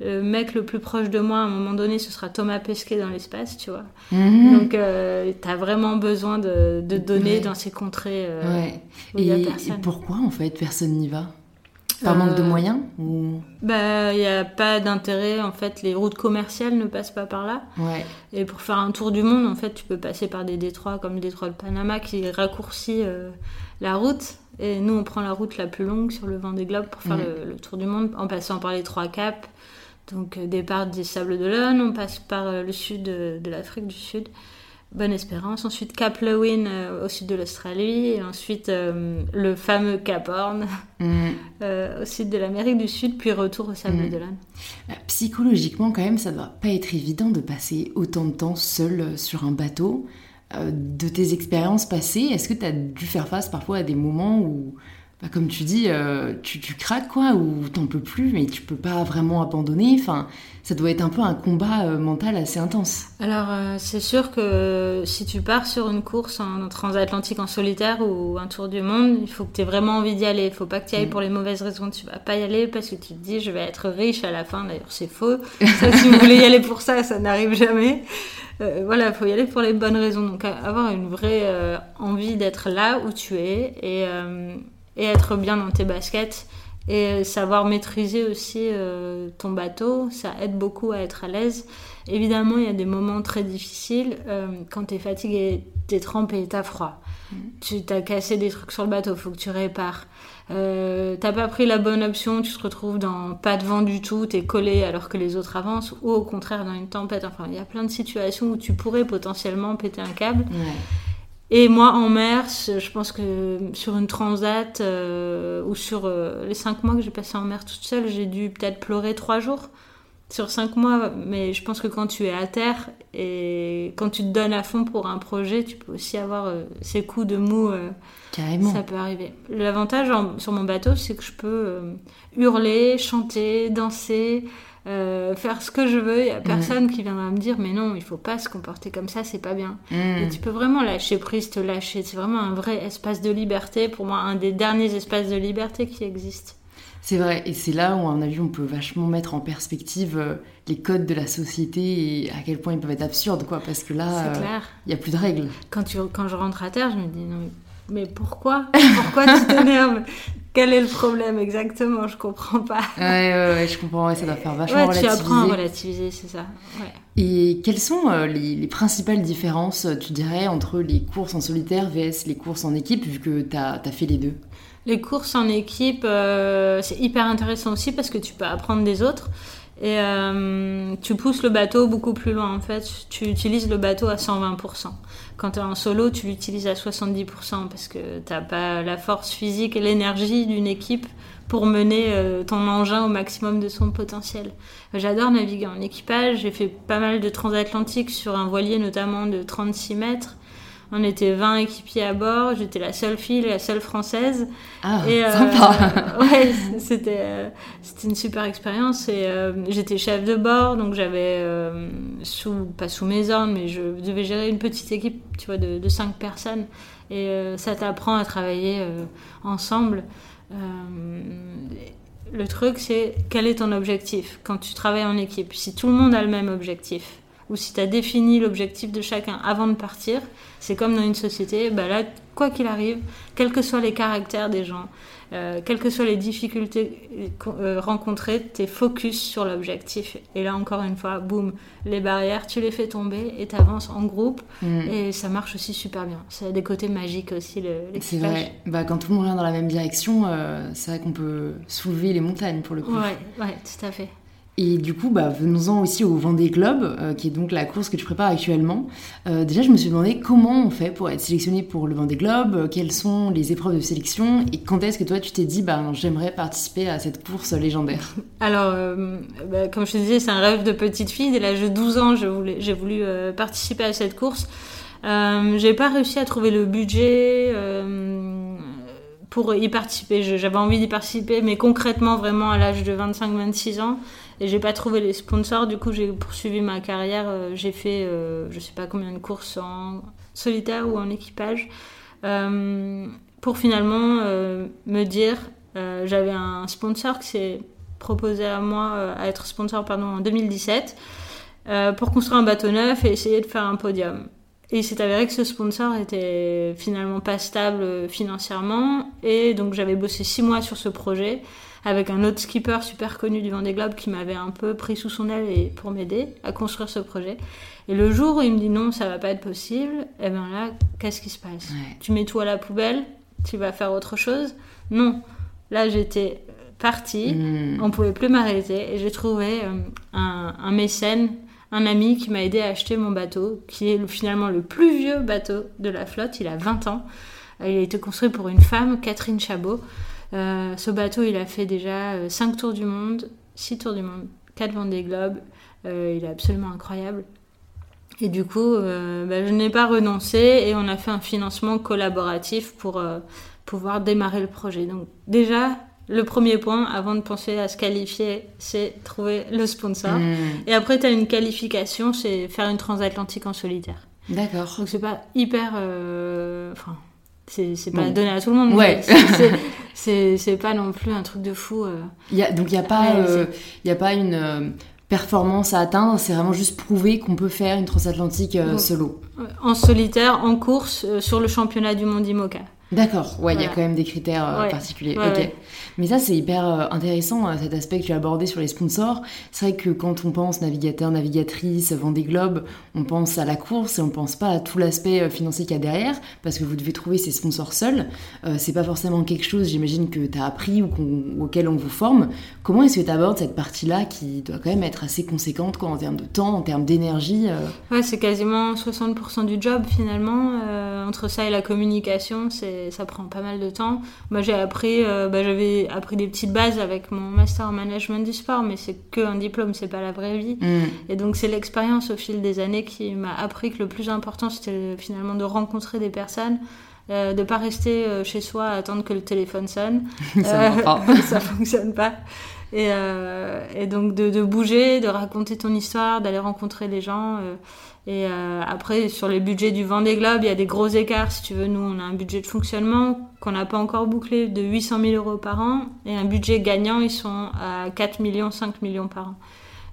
Speaker 2: le mec le plus proche de moi à un moment donné, ce sera Thomas Pesquet dans l'espace, tu vois. Mhm. Donc, euh, tu as vraiment besoin de, données dans ces contrées
Speaker 1: euh, où il y a personne. Et pourquoi, en fait, personne n'y va? Par manque de euh, moyens ou...
Speaker 2: Bah, il n'y a pas d'intérêt. En fait, les routes commerciales ne passent pas par là.
Speaker 1: Ouais.
Speaker 2: Et pour faire un tour du monde, en fait, tu peux passer par des détroits comme le détroit de Panama qui raccourcit la route. Et nous, on prend la route la plus longue sur le vent des globes pour faire le, le, tour du monde en passant par les trois caps donc euh, départ des Sables d'Olonne, on passe par euh, le sud de, l'Afrique du Sud, Bonne Espérance, ensuite Cap Lewin euh, au sud de l'Australie, et ensuite le fameux Cap Horn mm. au sud de l'Amérique du Sud, puis retour aux Sables mm. d'Olonne.
Speaker 1: Psychologiquement quand même, ça ne doit pas être évident de passer autant de temps seul sur un bateau. de tes expériences passées, est-ce que tu as dû faire face parfois à des moments où bah, comme tu dis, euh, tu, tu, craques quoi, ou t'en peux plus, mais tu peux pas vraiment abandonner. Enfin, ça doit être un peu un combat euh, mental assez intense.
Speaker 2: Alors, euh, c'est sûr que si tu pars sur une course en transatlantique en solitaire ou un tour du monde, il faut que tu aies vraiment envie d'y aller. Il faut pas que tu ailles mm. pour les mauvaises raisons. Tu vas pas y aller parce que tu te dis, je vais être riche à la fin. D'ailleurs, c'est faux. si vous voulez y aller pour ça, ça n'arrive jamais. voilà, il faut y aller pour les bonnes raisons. Donc, avoir une vraie envie d'être là où tu es et et être bien dans tes baskets et savoir maîtriser aussi euh, ton bateau, ça aide beaucoup à être à l'aise. Évidemment, il y a des moments très difficiles euh, quand tu es fatigué, tu es trempé, tu as froid. Mm. Tu t'as cassé des trucs sur le bateau, faut que tu répares. Euh, t'as pas pris la bonne option, tu te retrouves dans pas de vent du tout, t'es collé alors que les autres avancent, ou au contraire dans une tempête. Enfin, il y a plein de situations où tu pourrais potentiellement péter un câble. Et moi, en mer, je pense que sur une transat euh, ou sur euh, les cinq mois que j'ai passé en mer toute seule, j'ai dû peut-être pleurer trois jours sur cinq mois. Mais je pense que quand tu es à terre et quand tu te donnes à fond pour un projet, tu peux aussi avoir euh, ces coups de mou.
Speaker 1: Carrément.
Speaker 2: Ça peut arriver. L'avantage sur mon bateau, c'est que je peux hurler, chanter, danser. Euh, faire ce que je veux, il n'y a mm. personne qui viendra me dire mais non, il faut pas se comporter comme ça, c'est pas bien. Mm. Et tu peux vraiment lâcher prise, te lâcher. C'est vraiment un vrai espace de liberté, pour moi, un des derniers espaces de liberté qui existent.
Speaker 1: C'est vrai, et c'est là où, à mon avis, on peut vachement mettre en perspective euh, les codes de la société et à quel point ils peuvent être absurdes, quoi, parce que là, euh, il n'y a plus de règles.
Speaker 2: Quand, tu, quand je rentre à terre, je me dis, non, mais pourquoi? Pourquoi tu t'énerves quel est le problème exactement? Je comprends pas.
Speaker 1: Ouais, ouais, ouais je comprends. ça doit faire vachement
Speaker 2: ouais,
Speaker 1: Tu
Speaker 2: apprends à relativiser, c'est ça.
Speaker 1: Et quelles sont euh, les, principales différences, tu dirais, entre les courses en solitaire vs les courses en équipe, vu que tu as, fait les deux?
Speaker 2: Les courses en équipe, euh, c'est hyper intéressant aussi parce que tu peux apprendre des autres. Et euh, tu pousses le bateau beaucoup plus loin en fait. Tu utilises le bateau à 120%. Quand tu es en solo, tu l'utilises à 70% parce que tu n'as pas la force physique et l'énergie d'une équipe pour mener euh, ton engin au maximum de son potentiel. J'adore naviguer en équipage. J'ai fait pas mal de transatlantiques sur un voilier notamment de 36 mètres. On était 20 équipiers à bord, j'étais la seule fille, la seule française.
Speaker 1: Ah, sympa
Speaker 2: Ouais, c'était c'était une super expérience. Et j'étais chef de bord, donc j'avais, sous, pas sous mes ordres, mais je devais gérer une petite équipe, tu vois, de, de 5 personnes. Et ça t'apprend à travailler ensemble. le truc, c'est quel est ton objectif quand tu travailles en équipe? Si tout le monde a le même objectif, ou si tu as défini l'objectif de chacun avant de partir, c'est comme dans une société, bah là, quoi qu'il arrive, quels que soient les caractères des gens, euh, quelles que soient les difficultés euh, rencontrées, tu es focus sur l'objectif. Et là, encore une fois, boum, les barrières, tu les fais tomber et tu avances en groupe. Mm. Et ça marche aussi super bien. Ça a des côtés magiques aussi,
Speaker 1: C'est vrai. Bah, quand tout le monde vient dans la même direction, euh, c'est vrai qu'on peut soulever les montagnes pour le coup.
Speaker 2: Ouais, ouais, tout à fait.
Speaker 1: Et du coup, bah, venons-en aussi au Vendée Globe, euh, qui est donc la course que tu prépares actuellement. Euh, déjà, je me suis demandé comment on fait pour être sélectionné pour le Vendée Globe, euh, quelles sont les épreuves de sélection, et quand est-ce que toi tu t'es dit, bah, j'aimerais participer à cette course légendaire?
Speaker 2: Alors, bah, comme je te disais, c'est un rêve de petite fille. Dès l'âge de 12 ans, j'ai voulu participer à cette course. j'ai pas réussi à trouver le budget pour y participer. J'avais envie d'y participer, mais concrètement, vraiment à l'âge de 25-26 ans. Et j'ai pas trouvé les sponsors, du coup j'ai poursuivi ma carrière. Euh, j'ai fait euh, je sais pas combien de courses en solitaire ou en équipage. Euh, pour finalement me dire, j'avais un sponsor qui s'est proposé à moi à être sponsor pardon, en 2017 pour construire un bateau neuf et essayer de faire un podium. Et il s'est avéré que ce sponsor était finalement pas stable financièrement et donc j'avais bossé six mois sur ce projet avec un autre skipper super connu du Vendée Globe qui m'avait un peu pris sous son aile et pour m'aider à construire ce projet. Et le jour où il me dit non, ça va pas être possible, et eh bien là, qu'est-ce qui se passe? Tu mets tout à la poubelle, tu vas faire autre chose? Non. Là, j'étais partie, hmm. on pouvait plus m'arrêter et j'ai trouvé euh, un, un mécène un ami qui m'a aidé à acheter mon bateau, qui est finalement le plus vieux bateau de la flotte. Il a 20 ans. Il a été construit pour une femme, Catherine Chabot. Euh, ce bateau, il a fait déjà 5 euh, tours du monde, 6 tours du monde, 4 Vendée Globe. Euh, il est absolument incroyable. Et du coup, bah, je n'ai pas renoncé et on a fait un financement collaboratif pour pouvoir démarrer le projet. Donc déjà, le premier point, avant de penser à se qualifier, c'est trouver le sponsor. Hmm. Et après, tu as une qualification, c'est faire une transatlantique en solitaire.
Speaker 1: D'accord.
Speaker 2: Donc c'est pas hyper... Enfin, c'est pas donné à tout le monde.
Speaker 1: Ouais.
Speaker 2: C'est pas non plus un truc de fou. Euh.
Speaker 1: Y a, donc il n'y a, pas, euh, y a pas une euh, performance à atteindre, c'est vraiment juste prouver qu'on peut faire une transatlantique solo.
Speaker 2: En solitaire, en course, sur le championnat du monde IMOCA.
Speaker 1: D'accord, ouais, il y a quand même des critères euh, particuliers. ok. Mais ça, c'est hyper euh, intéressant, euh, cet aspect que tu as abordé sur les sponsors. C'est vrai que quand on pense navigateur, navigatrice, Vendée Globe, on pense à la course et on pense pas à tout l'aspect financier qu'il y a derrière, parce que vous devez trouver ces sponsors seuls. c'est pas forcément quelque chose, j'imagine, que tu as appris ou, auquel on vous forme. Comment est-ce que tu abordes cette partie-là qui doit quand même être assez conséquente quoi, en termes de temps, en termes d'énergie
Speaker 2: Ouais, c'est quasiment 60% du job finalement. entre ça et la communication, c'est ça prend pas mal de temps. Moi, j'ai appris, euh, bah, j'avais appris des petites bases avec mon master en management du sport, mais c'est que un diplôme, c'est pas la vraie vie. Mm. Et donc, c'est l'expérience au fil des années qui m'a appris que le plus important, c'était finalement de rencontrer des personnes. Euh, de pas rester euh, chez soi à attendre que le téléphone sonne.
Speaker 1: ça,
Speaker 2: ça fonctionne pas. Et, et donc de, de, bouger, de raconter ton histoire, d'aller rencontrer les gens. Et euh, après, sur les budgets du Vendée Globe, il y a des gros écarts. Si tu veux, nous, on a un budget de fonctionnement qu'on n'a pas encore bouclé de 800 000 euros par an. Et un budget gagnant, ils sont à 4 millions, 5 millions par an.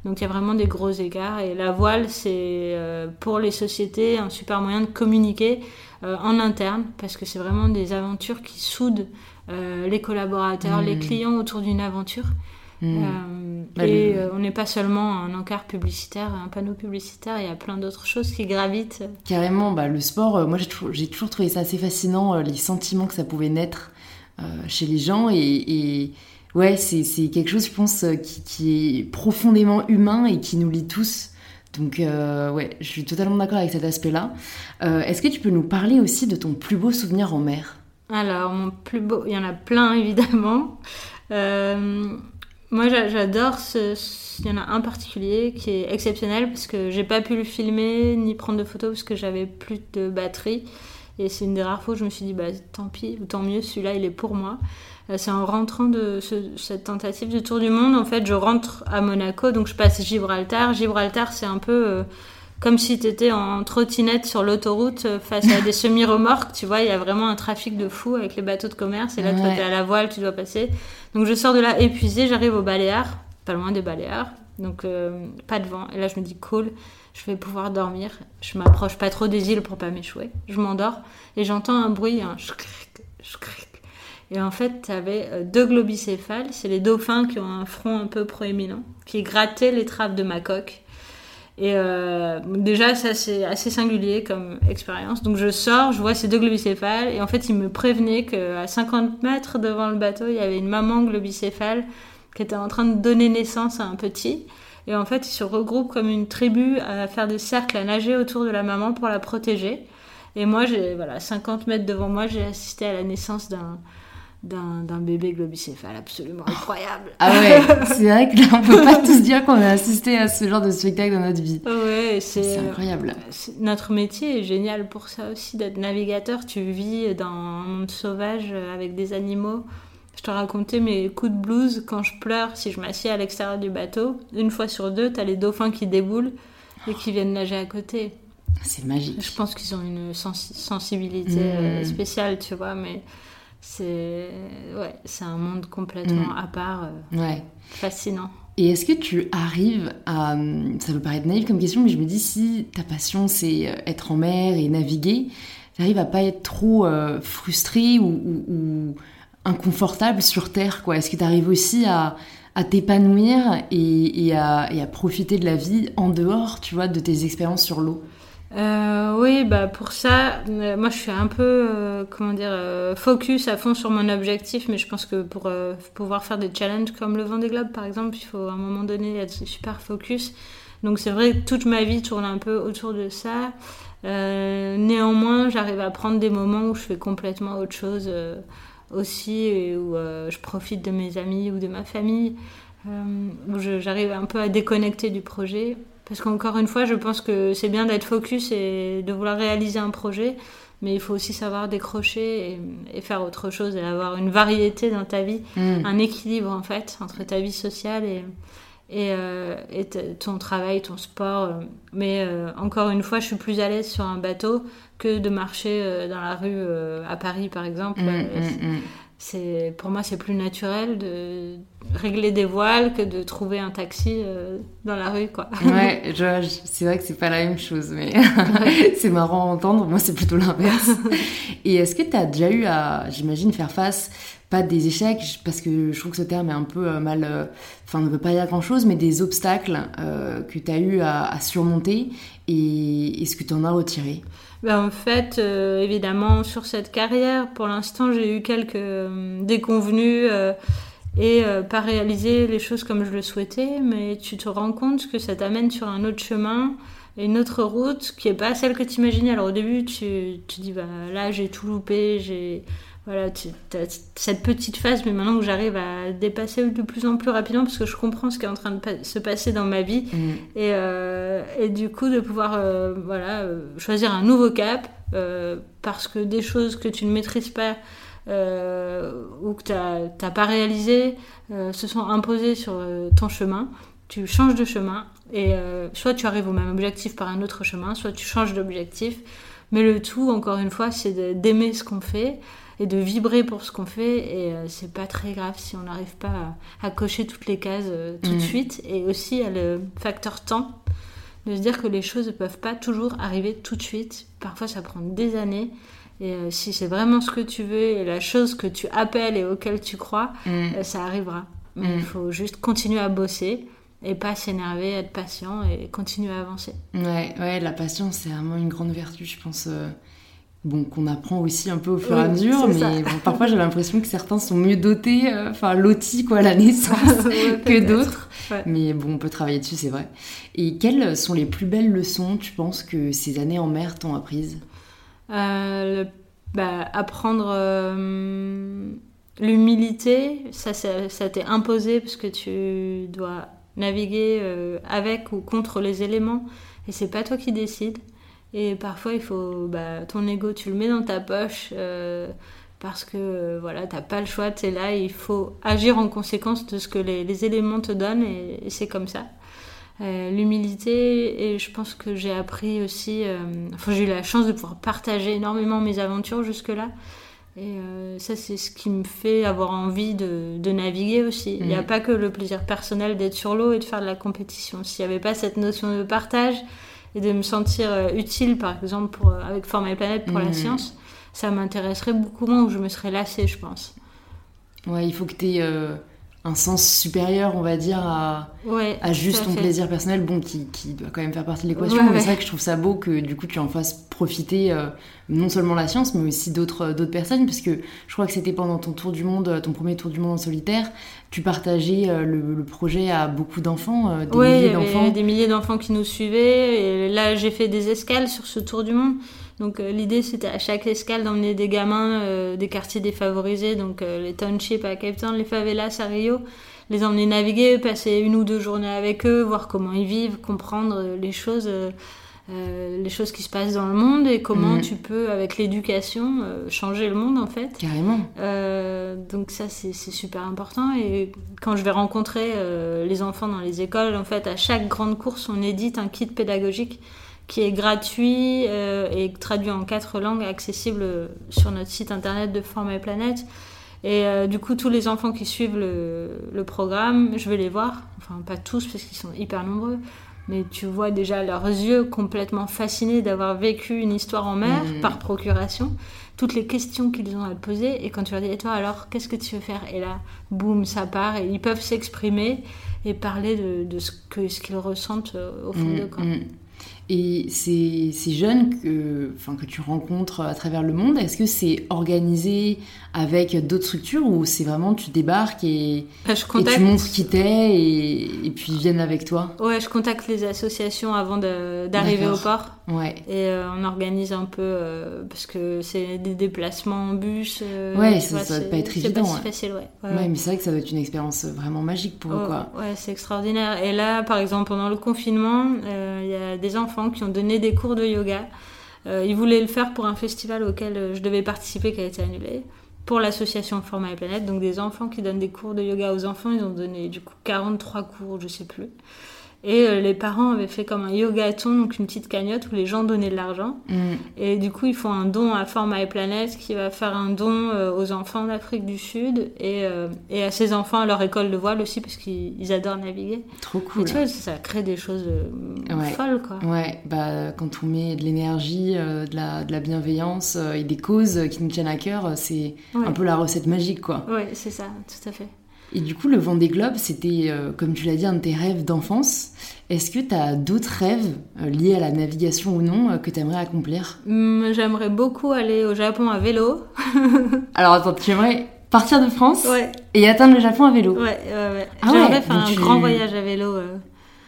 Speaker 2: Donc il y a vraiment des gros écarts. Et la voile, c'est euh, pour les sociétés un super moyen de communiquer euh, en interne, parce que c'est vraiment des aventures qui soudent les collaborateurs, les mmh. clients autour d'une aventure. Hmm. Euh, bah, et euh, on n'est pas seulement un encart publicitaire, un panneau publicitaire, il y a plein d'autres choses qui gravitent.
Speaker 1: Carrément, bah, le sport, euh, moi j'ai toujours, toujours, trouvé ça assez fascinant, les sentiments que ça pouvait naître chez les gens. Et, ouais, c'est quelque chose, je pense, qui, qui, est profondément humain et qui nous lie tous. Donc ouais, je suis totalement d'accord avec cet aspect-là. Est-ce que tu peux nous parler aussi de ton plus beau souvenir en mer?
Speaker 2: Alors, mon plus beau, il y en a plein évidemment. Moi, j'adore ce. Il y en a un particulier qui est exceptionnel parce que j'ai pas pu le filmer ni prendre de photos parce que j'avais plus de batterie. Et c'est une des rares fois où je me suis dit, bah, tant pis, ou tant mieux, celui-là, il est pour moi. Euh, c'est en rentrant de cette tentative de tour du monde, en fait, je rentre à Monaco, donc je passe Gibraltar. Gibraltar, c'est un peu euh, comme si tu étais en trottinette sur l'autoroute euh, face à des semi-remorques, tu vois, il y a vraiment un trafic de fou avec les bateaux de commerce, et là, tu es à la voile, tu dois passer. Donc je sors de là épuisée, j'arrive au Baléares, pas loin des Baléares, donc pas de vent. Et là, je me dis, cool, je vais pouvoir dormir. Je m'approche pas trop des îles pour pas m'échouer. Je m'endors et j'entends un bruit, un Et en fait, tu avais euh, deux globicéphales, c'est les dauphins qui ont un front un peu proéminent, qui grattaient les trappes de ma coque. Et euh, déjà, ça c'est assez singulier comme expérience. Donc je sors, je vois ces deux globicéphales, et en fait, ils me prévenaient qu'à 50 mètres devant le bateau, il y avait une maman globicéphale qui était en train de donner naissance à un petit. Et en fait, ils se regroupent comme une tribu à faire des cercles, à nager autour de la maman pour la protéger. Et moi, j'ai voilà, 50 mètres devant moi, j'ai assisté à la naissance d'un d'un bébé globicéphale absolument incroyable.
Speaker 1: Ah ouais, c'est vrai que on peut pas tous dire qu'on a assisté à ce genre de spectacle dans notre vie.
Speaker 2: Ouais, c'est
Speaker 1: incroyable.
Speaker 2: Notre métier est génial pour ça aussi d'être navigateur. Tu vis dans un monde sauvage avec des animaux je te racontais mes coups de blues quand je pleure si je m'assieds à l'extérieur du bateau. Une fois sur deux, t'as les dauphins qui déboulent et qui viennent nager à côté.
Speaker 1: C'est magique.
Speaker 2: Je pense qu'ils ont une sensibilité euh, mmh. spéciale, tu vois, mais c'est ouais, c'est un monde complètement mmh. à part, euh, ouais. fascinant.
Speaker 1: Et est-ce que tu arrives à... Ça peut paraître naïf comme question, mais je me dis si ta passion c'est euh, être en mer et naviguer, tu arrives à pas être trop frustré ou inconfortable sur Terre quoi? Est-ce que tu arrives aussi à, t'épanouir et, à, profiter de la vie en dehors, tu vois, de tes expériences sur l'eau?
Speaker 2: Euh, oui, bah pour ça, euh, moi je suis un peu, euh, comment dire, focus à fond sur mon objectif, mais je pense que pour pouvoir faire des challenges comme le Vendée Globe par exemple, il faut à un moment donné être super focus. Donc c'est vrai que toute ma vie tourne un peu autour de ça. néanmoins, j'arrive à prendre des moments où je fais complètement autre chose aussi, où euh, je profite de mes amis ou de ma famille, euh, où j'arrive un peu à déconnecter du projet. Parce qu'encore une fois, je pense que c'est bien d'être focus et de vouloir réaliser un projet, mais il faut aussi savoir décrocher et, faire autre chose et avoir une variété dans ta vie, mm. un équilibre en fait entre ta vie sociale et, et, euh, et ton travail, ton sport. Mais encore une fois, je suis plus à l'aise sur un bateau que de marcher euh, dans la rue euh, à Paris, par exemple. Mm, mm. C'est pour moi, c'est plus naturel de régler des voiles que de trouver un taxi euh, dans la rue, quoi.
Speaker 1: Ouais, c'est vrai que c'est pas la même chose, mais c'est marrant à entendre. Moi, c'est plutôt l'inverse. Et est-ce que tu as déjà eu à, j'imagine, faire face pas des échecs, parce que je trouve que ce terme est un peu mal, enfin ne veut pas dire grand-chose, mais des obstacles que tu as eu à, surmonter et est-ce que tu en as retiré
Speaker 2: ben, En fait, euh, évidemment, sur cette carrière, pour l'instant, j'ai eu quelques euh, déconvenus euh, et pas réalisé les choses comme je le souhaitais, mais tu te rends compte que ça t'amène sur un autre chemin, une autre route qui est pas celle que tu imaginais. Alors au début, tu, tu dis, bah, là, j'ai tout loupé, j'ai voilà, tu as cette petite phase, mais maintenant que j'arrive à dépasser de plus en plus rapidement parce que je comprends ce qui est en train de se passer dans ma vie mm. et, euh, et, du coup de pouvoir euh, voilà, euh, choisir un nouveau cap parce que des choses que tu ne maîtrises pas ou que tu n'as pas réalisé se sont imposées sur ton chemin, tu changes de chemin et soit tu arrives au même objectif par un autre chemin, soit tu changes d'objectif. Mais le tout, encore une fois, c'est d'aimer ce qu'on fait, et de vibrer pour ce qu'on fait. Et euh, c'est pas très grave si on n'arrive pas à, cocher toutes les cases euh, tout de mm. suite. Et aussi, il y a le facteur temps de se dire que les choses ne peuvent pas toujours arriver tout de suite. Parfois, ça prend des années. Et euh, si c'est vraiment ce que tu veux et la chose que tu appelles et auquel tu crois, mm. ça arrivera. Mais il mm. faut juste continuer à bosser et pas s'énerver, être patient et continuer à avancer.
Speaker 1: Ouais, ouais la patience, c'est vraiment une grande vertu, je pense bon, qu'on apprend aussi un peu au fur et à mesure, mais parfois j'ai l'impression que certains sont mieux dotés, euh, enfin lotis quoi à la naissance que d'autres. Mais bon, on peut travailler dessus, c'est vrai. Et quelles sont les plus belles leçons, tu penses, que ces années en mer t'ont apprises?
Speaker 2: Euh, bah, Apprendre euh, l'humilité, ça, ça, t'est imposé parce que tu dois naviguer euh, avec ou contre les éléments et c'est pas toi qui décides. Et parfois, il faut bah, ton ego, tu le mets dans ta poche euh, parce que euh, voilà, t'as pas le choix, tu es là, et il faut agir en conséquence de ce que les, éléments te donnent et, c'est comme ça. L'humilité, et je pense que j'ai appris aussi, enfin, j'ai eu la chance de pouvoir partager énormément mes aventures jusque-là. Et euh, ça, c'est ce qui me fait avoir envie de, de naviguer aussi. Il n'y a mm. pas que le plaisir personnel d'être sur l'eau et de faire de la compétition. S'il n'y avait pas cette notion de partage et de me sentir euh, utile, par exemple, pour, euh, avec Forme et Planète pour la mm. science, ça m'intéresserait beaucoup moins ou je me serais lassée, je pense.
Speaker 1: Ouais, il faut que tu aies un sens supérieur, on va dire, à, à juste ton plaisir personnel, bon, qui, qui, doit quand même faire partie de l'équation. mais c'est vrai que je trouve ça beau que du coup tu en fasses profiter euh, non seulement la science, mais aussi d'autres euh, d'autres personnes, puisque je crois que c'était pendant ton tour du monde, euh, ton premier tour du monde en solitaire, tu partageais le, projet à beaucoup d'enfants, des milliers d'enfants.
Speaker 2: des milliers d'enfants qui nous suivaient. Et là, j'ai fait des escales sur ce tour du monde. Donc l'idée c'était à chaque escale d'emmener des gamins des quartiers défavorisés, donc les townships à Cape Town, les favelas à Rio, les emmener naviguer, passer une ou deux journées avec eux, voir comment ils vivent, comprendre les choses euh, les choses qui se passent dans le monde et comment mm. tu peux, avec l'éducation, euh, changer le monde en fait.
Speaker 1: Carrément.
Speaker 2: Euh, donc ça, c'est super important. Et quand je vais rencontrer les enfants dans les écoles, en fait, à chaque grande course, on édite un kit pédagogique qui est gratuit et traduit en quatre langues, accessible sur notre site internet de Forme et Planète. Et du coup, tous les enfants qui suivent le, le, programme, je vais les voir. Enfin, pas tous parce qu'ils sont hyper nombreux mais tu vois déjà leurs yeux complètement fascinés d'avoir vécu une histoire en mer mm. par procuration, toutes les questions qu'ils ont à te poser, et quand tu leur dis, et toi alors, qu'est-ce que tu veux faire? Et là, boum, ça part, et ils peuvent s'exprimer et parler de, ce qu'ils ce ressentent euh, au fond mm, d'eux. Mm.
Speaker 1: Et ces, ces jeunes que, que tu rencontres à travers le monde, est-ce que c'est organisé avec d'autres structures ou c'est vraiment tu débarques et, bah, tu montres qui t'es et, et, puis ils viennent avec toi
Speaker 2: Ouais, je contacte les associations avant d'arriver au port.
Speaker 1: Ouais.
Speaker 2: Et euh, on organise un peu euh, parce que c'est des déplacements en bus.
Speaker 1: Euh, ouais, ça, ça va pas être évident.
Speaker 2: C'est facile, ouais.
Speaker 1: Ouais, mais c'est vrai que ça doit être une expérience vraiment magique pour eux,
Speaker 2: oh,
Speaker 1: quoi.
Speaker 2: Ouais, c'est extraordinaire. Et là, par exemple, pendant le confinement, il y a des enfants qui ont donné des cours de yoga. Ils voulaient le faire pour un festival auquel je devais participer qui a été annulé. Pour l'association Format et Planète, donc des enfants qui donnent des cours de yoga aux enfants. Ils ont donné du coup 43 cours, je sais plus. Et euh, les parents avaient fait comme un yogaton, donc une petite cagnotte où les gens donnaient de l'argent. Mm. Et du coup, ils font un don à Forma et Planète qui va faire un don euh, aux enfants d'Afrique du Sud et, euh, et, à ces enfants à leur école de voile aussi parce qu'ils adorent naviguer.
Speaker 1: Trop cool.
Speaker 2: Et tu vois, ça crée des choses folles, quoi.
Speaker 1: Ouais, bah, quand on met de l'énergie, de, la, de la bienveillance et des causes qui nous tiennent à cœur, c'est un peu la recette magique, quoi.
Speaker 2: Ouais, c'est ça, tout à fait.
Speaker 1: Et du coup, le Vendée Globe, c'était, euh, comme tu l'as dit, un de tes rêves d'enfance. Est-ce que tu as d'autres rêves euh, liés à la navigation ou non euh, que tu aimerais accomplir?
Speaker 2: Hum, J'aimerais beaucoup aller au Japon à vélo.
Speaker 1: Alors attends, tu aimerais partir de France et atteindre le Japon à vélo?
Speaker 2: Ouais, ouais, ouais. Ah j'aimerais faire un grand voyage à vélo.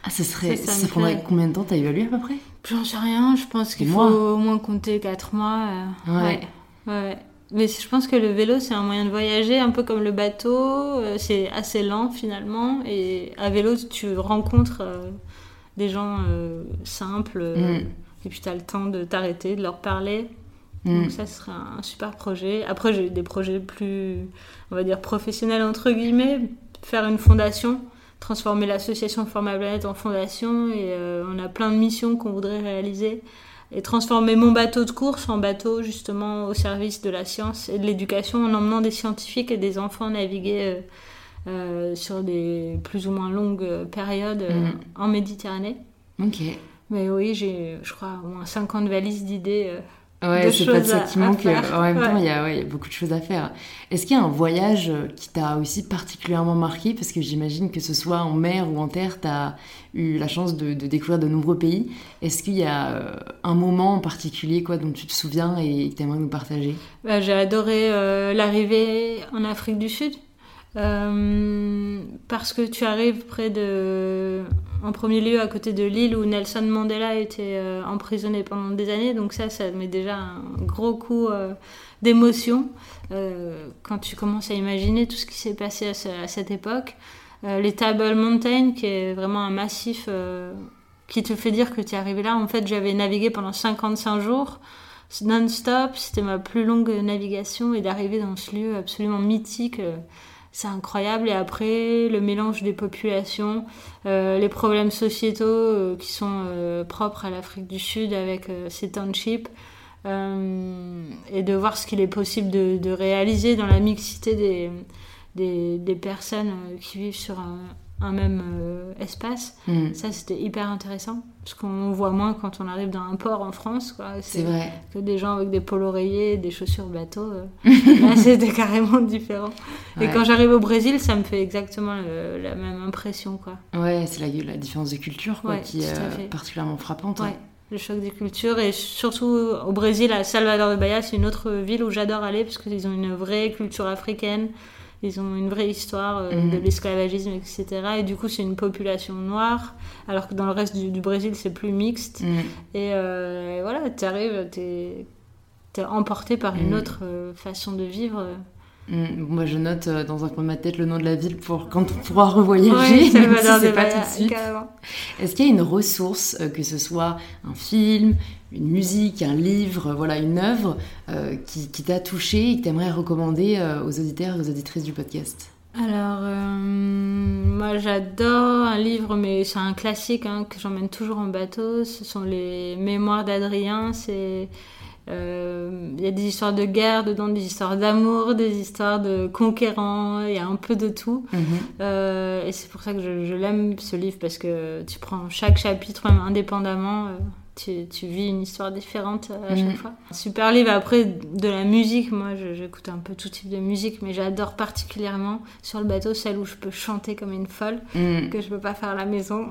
Speaker 1: Ah, ça serait. Ça, prendrait combien de temps? T'as évalué à peu près?
Speaker 2: J'en sais rien, je pense qu'il faut au moins compter 4 mois. ouais. ouais. Mais je pense que le vélo, c'est un moyen de voyager, un peu comme le bateau. Euh, c'est assez lent finalement. Et à vélo, tu rencontres euh, des gens euh, simples. Mm. Et puis tu as le temps de t'arrêter, de leur parler. Mm. Donc ça, ce serait un super projet. Après, j'ai des projets plus, on va dire, professionnels, entre guillemets. Faire une fondation, transformer l'association Forma Planète en fondation. Et on a plein de missions qu'on voudrait réaliser et transformer mon bateau de course en bateau justement au service de la science et de l'éducation en emmenant des scientifiques et des enfants naviguer euh, euh, sur des plus ou moins longues périodes euh, mm. en Méditerranée.
Speaker 1: Ok.
Speaker 2: Mais oui, j'ai, je crois, au moins 50 valises d'idées
Speaker 1: Ouais, c'est pas de ça qui manque. En même temps, il y, a, ouais, beaucoup de choses à faire. Est-ce qu'il y a un voyage qui t'a aussi particulièrement marqué? Parce que j'imagine que ce soit en mer ou en terre, tu as eu la chance de, découvrir de nombreux pays. Est-ce qu'il y a euh, un moment en particulier quoi, dont tu te souviens et que tu aimerais nous partager?
Speaker 2: Bah, J'ai adoré euh, l'arrivée en Afrique du Sud. Euh, parce que tu arrives près de, en premier lieu à côté de l'île où Nelson Mandela été euh, emprisonné pendant des années, donc ça, ça met déjà un gros coup euh, d'émotions quand tu commences à imaginer tout ce qui s'est passé à, cette époque. les Table Mountain, qui est vraiment un massif qui te fait dire que tu es arrivé là. En fait, j'avais navigué pendant 55 jours non-stop. C'était ma plus longue navigation et d'arriver dans ce lieu absolument mythique c'est incroyable. Et après, le mélange des populations, euh, les problèmes sociétaux euh, qui sont euh, propres à l'Afrique du Sud avec ces townships, et de voir ce qu'il est possible de, réaliser dans la mixité des, des, des personnes qui vivent sur un, un même euh, espace. Mm. Ça, c'était hyper intéressant. Parce qu'on voit moins quand on arrive dans un port en France.
Speaker 1: C'est vrai.
Speaker 2: Que des gens avec des polos rayés, des chaussures bateau. Euh. là, c'était carrément différent. Et quand j'arrive au Brésil, ça me fait exactement la même impression. Quoi.
Speaker 1: Ouais, c'est la, la, différence de culture quoi, qui est euh, particulièrement frappante.
Speaker 2: Ouais. Le choc des cultures et surtout au Brésil, à Salvador de Bahia, c'est une autre ville où j'adore aller parce qu'ils ont une vraie culture africaine ils ont une vraie histoire euh, de mhm. l'esclavagisme, etc. Et du coup, c'est une population noire, alors que dans le reste du, Brésil, c'est plus mixte. Mhm. Euh, et, voilà, tu arrives, tu es, emporté par une mhm. autre euh, façon de vivre.
Speaker 1: Moi, je note dans un coin de ma tête le nom de la ville pour quand on pourra revoyager, ouais, même si c'est pas tout de suite. Est-ce qu'il y a une ressource, que ce soit un film, une musique, un livre, voilà, une œuvre euh, qui, t'a touché et que tu aimerais recommander euh, aux auditeurs et aux auditrices du podcast
Speaker 2: Alors, euh, moi j'adore un livre, mais c'est un classique hein, que j'emmène toujours en bateau. Ce sont les Mémoires d'Adrien. C'est. Il y a des histoires de guerre dedans, des histoires d'amour, des histoires de conquérants, il y a un peu de tout. Mhm. et c'est pour ça que je, je l'aime ce livre, parce que tu prends chaque chapitre, même indépendamment, tu, tu, vis une histoire différente euh, à chaque mm. fois. Super livre. Après, de la musique, moi, j'écoute un peu tout type de musique, mais j'adore particulièrement sur le bateau celle où je peux chanter comme une folle, mm. que je peux pas faire à la maison.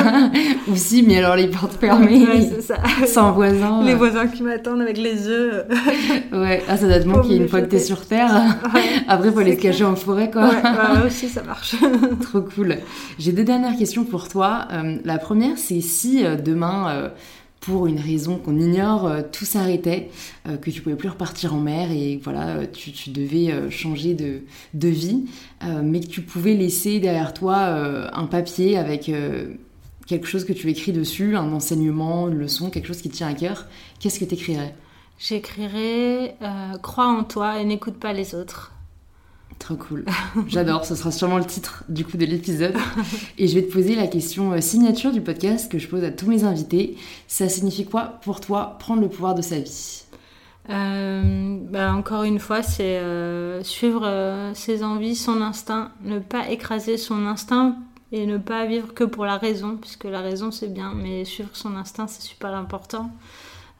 Speaker 1: Ou si, mais alors les portes fermées,
Speaker 2: ça.
Speaker 1: sans voisins.
Speaker 2: Les voisins qui m'attendent avec les œufs.
Speaker 1: ouais, ah, ça doit te manquer une fois que t'es sur Terre. Après, il faut les cacher en forêt, quoi.
Speaker 2: Ouais, bah, aussi, ça marche.
Speaker 1: Trop cool. J'ai deux dernières questions pour toi. Euh, la première, c'est si euh, demain pour une raison qu'on ignore, euh, tout s'arrêtait, euh, que tu pouvais plus repartir en mer et voilà, euh, tu, devais changer de, de vie, mais que tu pouvais laisser derrière toi un papier avec quelque chose que tu écris dessus, un enseignement, une leçon, quelque chose qui te tient à cœur, qu'est-ce que tu écrirais
Speaker 2: J'écrirais Crois en toi et n'écoute pas les autres.
Speaker 1: Cool. J'adore. Ce sera sûrement le titre du coup de l'épisode. Et je vais te poser la question euh, signature du podcast que je pose à tous mes invités. Ça signifie quoi pour toi prendre le pouvoir de sa vie?
Speaker 2: Euh, bah, encore une fois, c'est euh, suivre ses envies, son instinct, ne pas écraser son instinct et ne pas vivre que pour la raison, puisque la raison c'est bien, mais suivre son instinct c'est super important.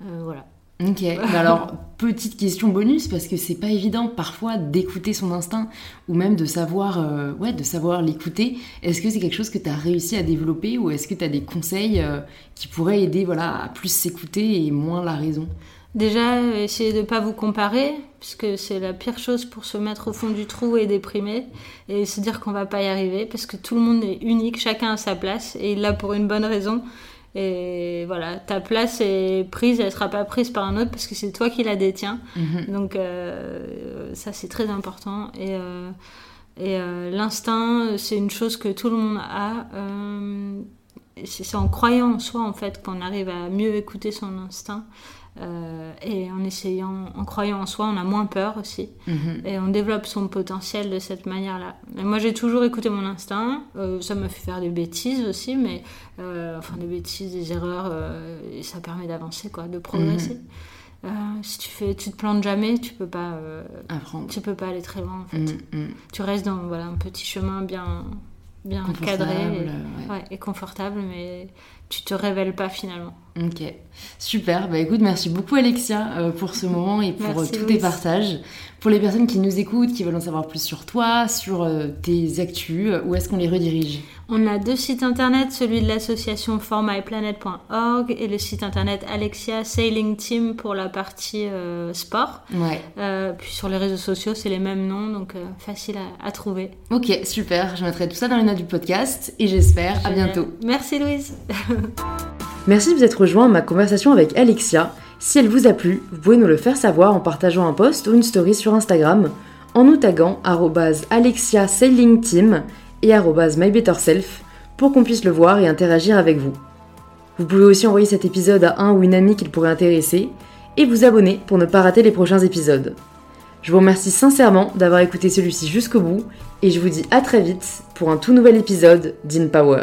Speaker 2: voilà.
Speaker 1: Ok, alors petite question bonus parce que c'est pas évident parfois d'écouter son instinct ou même de savoir euh, ouais, de savoir l'écouter. Est-ce que c'est quelque chose que tu as réussi à développer ou est-ce que tu as des conseils euh, qui pourraient aider voilà à plus s'écouter et moins la raison?
Speaker 2: Déjà, essayez de pas vous comparer, puisque c'est la pire chose pour se mettre au fond du trou et déprimer, et se dire qu'on va pas y arriver, parce que tout le monde est unique, chacun a sa place, et il l'a pour une bonne raison. Et voilà, ta place est prise, elle sera pas prise par un autre parce que c'est toi qui la détiens. Mhm. Donc euh, ça c'est très important. Et, euh, et euh, l'instinct, c'est une chose que tout le monde a. c'est en croyant en soi en fait qu'on arrive à mieux écouter son instinct. Euh, et en essayant, en croyant en soi, on a moins peur aussi. Mhm. Et on développe son potentiel de cette manière-là. moi, j'ai toujours écouté mon instinct. Euh, ça m'a fait faire des bêtises aussi, mais euh, enfin des bêtises, des erreurs, et ça permet d'avancer, quoi, de progresser. Mhm. si tu fais, tu te plantes jamais, tu peux pas apprendre. Tu peux pas aller très loin en fait. Mhm, tu restes dans voilà un petit chemin bien bien cadré et, et confortable, mais tu te révèles pas finalement.
Speaker 1: Ok, super. Bah écoute, merci beaucoup Alexia euh, pour ce moment et pour euh, tous tes partages. Pour les personnes qui nous écoutent, qui veulent en savoir plus sur toi, sur euh, tes actus, où est-ce qu'on les redirige?
Speaker 2: On a deux sites internet, celui de l'association formyplanet.org et le site internet Alexia Sailing Team pour la partie sport.
Speaker 1: Ouais.
Speaker 2: puis sur les réseaux sociaux, c'est les mêmes noms, donc facile à, à, trouver.
Speaker 1: Ok, super. Je mettrai tout ça dans les notes du podcast et j'espère à bientôt.
Speaker 2: Merci Louise.
Speaker 1: Merci de vous être rejoint à ma conversation avec Alexia. Si elle vous a plu, vous pouvez nous le faire savoir en partageant un post ou une story sur Instagram, en nous taguant Alexia Team et MyBetterSelf pour qu'on puisse le voir et interagir avec vous. Vous pouvez aussi envoyer cet épisode à un ou une amie qu'il pourrait intéresser et vous abonner pour ne pas rater les prochains épisodes. Je vous remercie sincèrement d'avoir écouté celui-ci jusqu'au bout et je vous dis à très vite pour un tout nouvel épisode d'InPower.